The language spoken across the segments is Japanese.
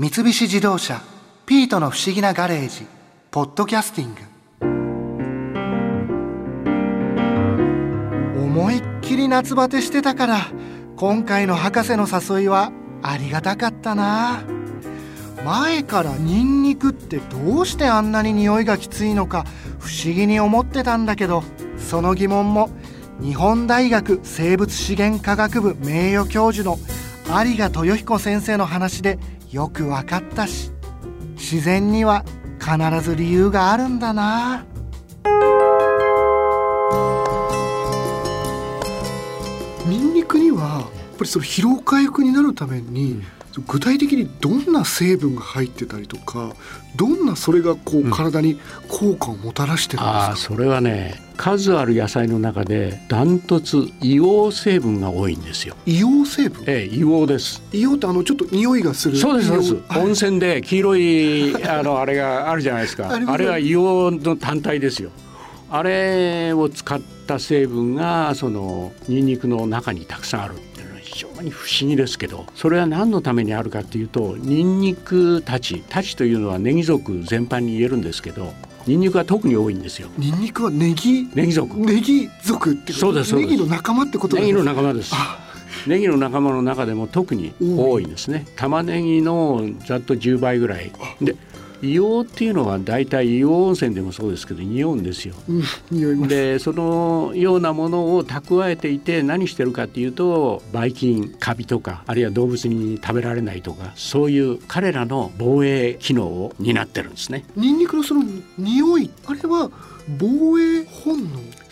三菱自動車「ピートの不思議なガレージ」「ポッドキャスティング」思いっきり夏バテしてたから今回の博士の誘いはありがたかったな。前からニンニクってどうしてあんなに匂いがきついのか不思議に思ってたんだけどその疑問も日本大学生物資源科学部名誉教授の有賀豊彦先生の話でよく分かったし自然には必ず理由があるんだな。ニンニクにはやっぱりその疲労回復になるために、うん具体的にどんな成分が入ってたりとかどんなそれがこう体に効果をもたらしてるんですか、うん、あそれはね数ある野菜の中でダントツ硫黄成分が多いんですよ。硫黄成分？ええ硫黄です。硫黄ってあのちょっと匂いがする。そうですそうです、温泉で黄色いあのあれがあるじゃないですか。あれは硫黄の単体ですよ。あれを使った成分がそのニンニクの中にたくさんある。非常に不思議ですけどそれは何のためにあるかっていうとニンニクたちたちというのはネギ属全般に言えるんですけどニンニクは特に多いんですよ。ニンニクはネギ？ネギ属ネギ属ってそうですネギの仲間ってことネギの仲間です。ネギの仲間の中でも特に多いんですね。玉ねぎのざっと10倍ぐらい。で硫黄っていうのは大体硫黄温泉でもそうですけど匂うんですよ。でそのようなものを蓄えていて何してるかっていうとばい菌カビとかあるいは動物に食べられないとかそういう彼らの防衛機能を担ってるんですね。ニンニクのその匂いあれは防衛本能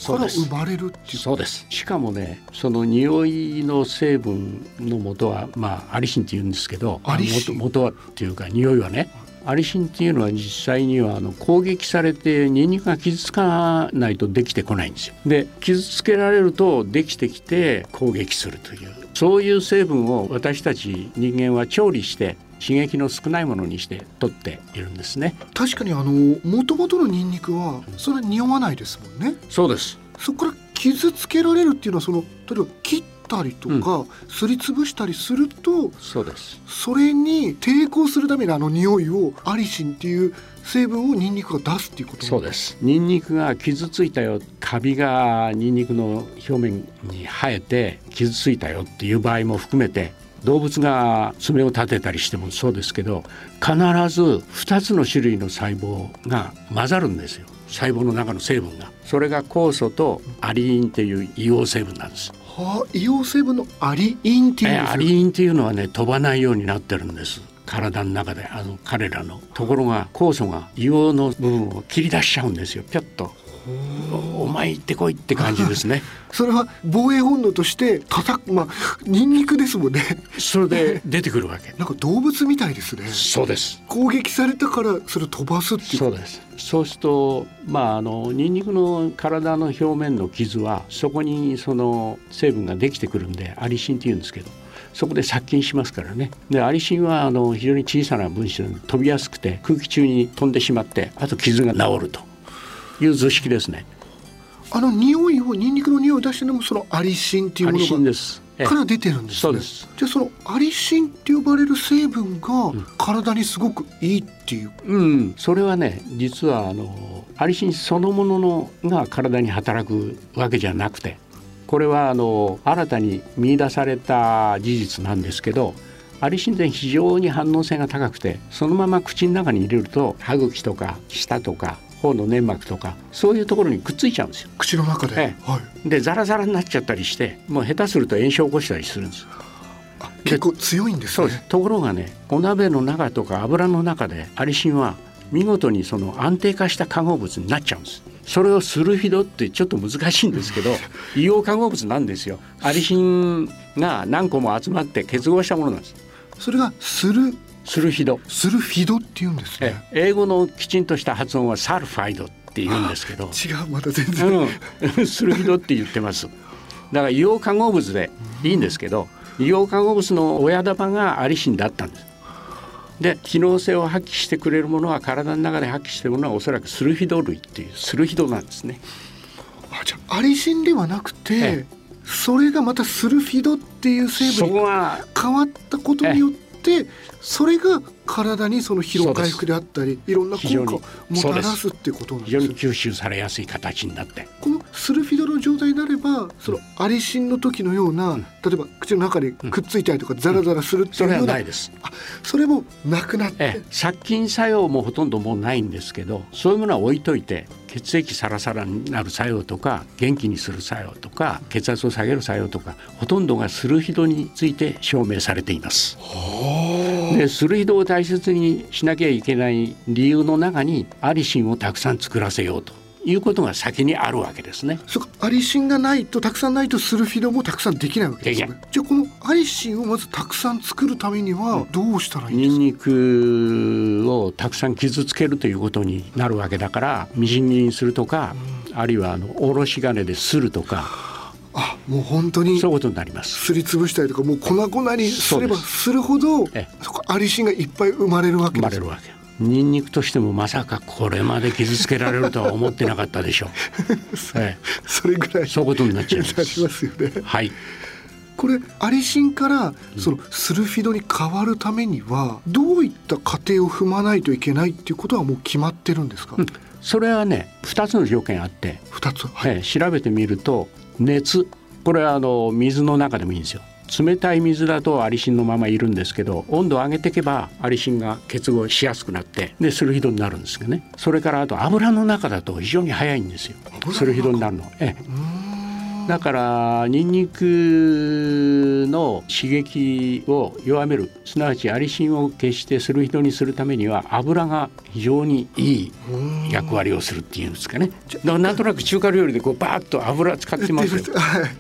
から生まれるっていうそうですしかもねその匂いの成分の元はまあアリシンって言うんですけど元元はっていうか匂いはねアリシンっていうのは実際にはあの攻撃されてニンニクが傷つかないとできてこないんですよ。で傷つけられるとできてきて攻撃するというそういう成分を私たち人間は調理して刺激の少ないものにして取っているんですね。確かにあの元々のニンニクはそれ匂わないですもんね。そうです。そこから傷つけられるっていうのはその例えば切ったりとか、すりつぶしたりするとそうです。それに抵抗するためのあの匂いをアリシンっていう成分をニンニクが出すっていうことそうです。ニンニクが傷ついたよ。カビがニンニクの表面に生えて傷ついたよっていう場合も含めて動物が爪を立てたりしてもそうですけど必ず2つの種類の細胞が混ざるんですよ。細胞の中の成分が。それが酵素とアリインっていう硫黄成分なんですはあ、硫黄成分のアリインっていうアリインっていうのはね飛ばないようになってるんです。体の中であの彼らの。ところが酵素が硫黄の部分を切り出しちゃうんですよ。ぴょっと。お前行ってこいって感じですね。それは防衛本能として叩くまあニンニクですもんね。それで出てくるわけ。なんか動物みたいですね。そうです。攻撃されたからそれを飛ばすっていう。そうです。そうするとまああのニンニクの体の表面の傷はそこにその成分ができてくるんでアリシンっていうんですけどそこで殺菌しますからね。でアリシンはあの非常に小さな分子で飛びやすくて空気中に飛んでしまってあと傷が治るという図式ですね。あの匂いをニンニクの匂いを出してるのもそのアリシンっていうものがから出てるんです、ね、そうです。じゃあそのアリシンって呼ばれる成分が体にすごくいいっていう、うん、うん、それはね実はあのアリシンそのもののが体に働くわけじゃなくてこれはあの新たに見出された事実なんですけどアリシンって非常に反応性が高くてそのまま口の中に入れると歯茎とか舌とか頬の粘膜とかそういうところにくっついちゃうんですよ。口の中で、ええ、はい、でザラザラになっちゃったりしてもう下手すると炎症を起こしたりするんです。結構強いんです、ね、ところがねお鍋の中とか油の中でアリシンは見事にその安定化した化合物になっちゃうんです。それをスルフィドってちょっと難しいんですけど 硫黄化合物なんですよ。アリシンが何個も集まって結合したものなんです。それがスルスルフィド。スルフィドって言うんですね。英語のきちんとした発音はサルファイドって言うんですけど。違うまた全然、うん、スルフィドって言ってます。だから硫黄化合物でいいんですけど、硫黄化合物の親玉がアリシンだったんです。で機能性を発揮してくれるものは体の中で発揮しているものはおそらくスルフィド類っていうスルフィドなんですね。あじゃあアリシンではなくて、それがまたスルフィドっていう成分が変わったことによってっってそれが体にその疲労回復であったりいろんな効果をもたらすっていうことなんです非常に吸収されやすい形になって。このスルフィドの状態になればそのアリシンの時のような、うん、例えば口の中にくっついたりとか、ザラザラするっていうような、うん、それはないです。あそれもなくなって。殺菌作用もほとんどもうないんですけどそういうものは置いといて血液サラサラになる作用とか元気にする作用とか血圧を下げる作用とかほとんどがスルフィドについて証明されています。でスルフィドを大切にしなきゃいけない理由の中にアリシンをたくさん作らせようということが先にあるわけですね。そうかアリシンがないとたくさんないとスルフィドもたくさんできないわけですね。じゃあこのアリシンをまずたくさん作るためにはどうしたらいいんですか？ニンニクをたくさん傷つけるということになるわけだからみじん切りにするとか、うん、あるいはあのおろし金でするとか。あもう本当にそういうことになりますすりつぶしたりとかもう粉々にすればするほどそこアリシンがいっぱい生まれるわけです生まれるわけニンニクとしてもまさかこれまで傷つけられるとは思ってなかったでしょう。ええ、それぐらいそういうことになっちゃいます。ますよね。はい。これアリシンからそのスルフィドに変わるためにはどういった過程を踏まないといけないっていうことはもう決まってるんですか、うん、それはね2つの条件あって2つ、はい、え調べてみると熱これはあの水の中でもいいんですよ冷たい水だとアリシンのままいるんですけど温度を上げていけばアリシンが結合しやすくなってでスルフィドになるんですけどね。それからあと油の中だと非常に早いんですよ。スルフィドになるの。ええ。だからニンニクの刺激を弱めるすなわちアリシンを決してする人にするためには油が非常にいい役割をするっていうんですかね。だからなんとなく中華料理でこうバーッと油使ってますよ。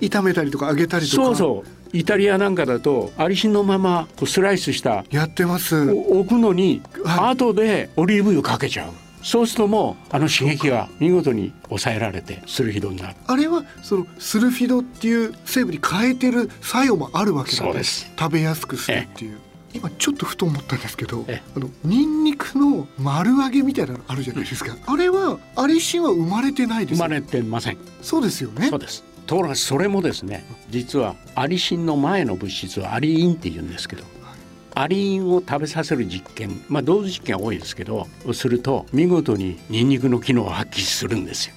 炒めたりとか揚げたりとか。そうそうイタリアなんかだとアリシンのままこうスライスしたやってます。置くのに、はい、後でオリーブ油かけちゃう。そうするともうあの刺激が見事に抑えられてスルフィドになる。あれはそのスルフィドっていう成分に変えてる作用もあるわけそうです。食べやすくするっていう。今ちょっとふと思ったんですけどあのニンニクの丸揚げみたいなのあるじゃないですか、あれはアリシンは生まれてないです生まれてません。そうですよね。そうですところがそれもですね実はアリシンの前の物質はアリインって言うんですけどアリンを食べさせる実験、まあ、同時実験は多いですけどすると見事にニンニクの機能を発揮するんですよ。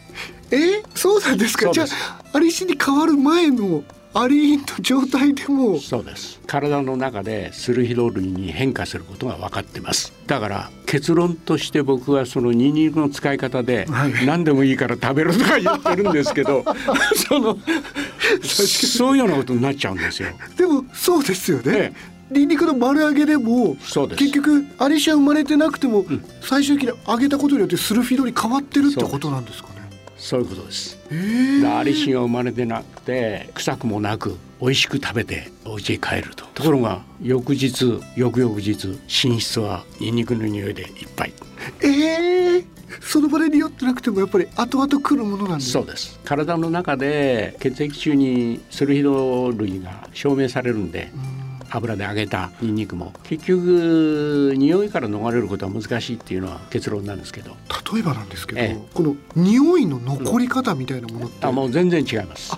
え？そうなんですか？じゃあアリシンに変わる前のアリンの状態でもそうです。体の中でスルヒド類に変化することが分かってます。だから結論として僕はそのニンニクの使い方で何でもいいから食べろとか言ってるんですけど、そのそういうようなことになっちゃうんですよ。でもそうですよね、ニンニクの丸揚げでも結局アリシア生まれてなくても、うん、最終的に揚げたことによってスルフィドに変わってるってことなんですかねそういうことです、え。ー、アリシンは生まれてなくて臭くもなく美味しく食べてお家へ帰ると。ところが翌日翌々日寝室はニンニクの匂いでいっぱい。えー、その場で匂ってなくてもやっぱり後々来るものなんでそうです。体の中で血液中にスルフィド類が証明されるんで、うん油で揚げたニンニクも。結局匂いから逃れることは難しいっていうのは結論なんですけど。例えばなんですけど、ええ、この匂いの残り方みたいなものって、あもう全然違います。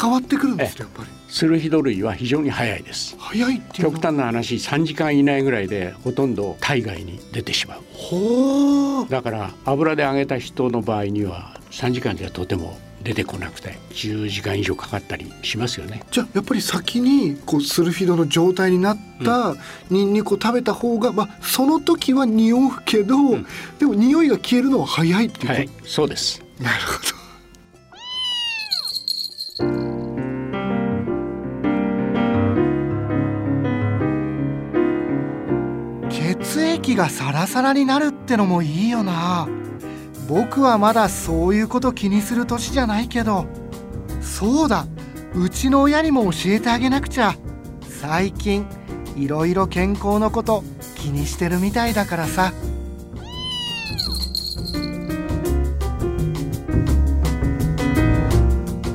変わってくるんですやっぱり。スルヒド類は非常に早いです。早いって極端な話3時間以内ぐらいでほとんど体外に出てしまう。ほだから油で揚げた人の場合には3時間ではとても出てこなくて10時間以上かかったりしますよね。じゃあやっぱり先にこうスルフィドの状態になったニンニクを食べた方が、まあ、その時は匂うけど、うん、でも匂いが消えるのは早いっていうこと、はい、そうです。なるほど。血液がサラサラになるってのもいいよな僕はまだそういうこと気にする年じゃないけどそうだうちの親にも教えてあげなくちゃ。最近いろいろ健康のこと気にしてるみたいだからさ。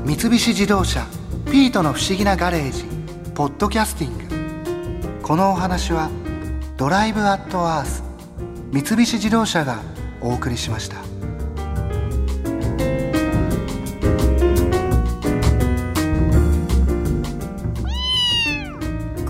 三菱自動車「ピートの不思議なガレージ」ポッドキャスティング。このお話は「ドライブ・アット・アース」三菱自動車がお送りしました。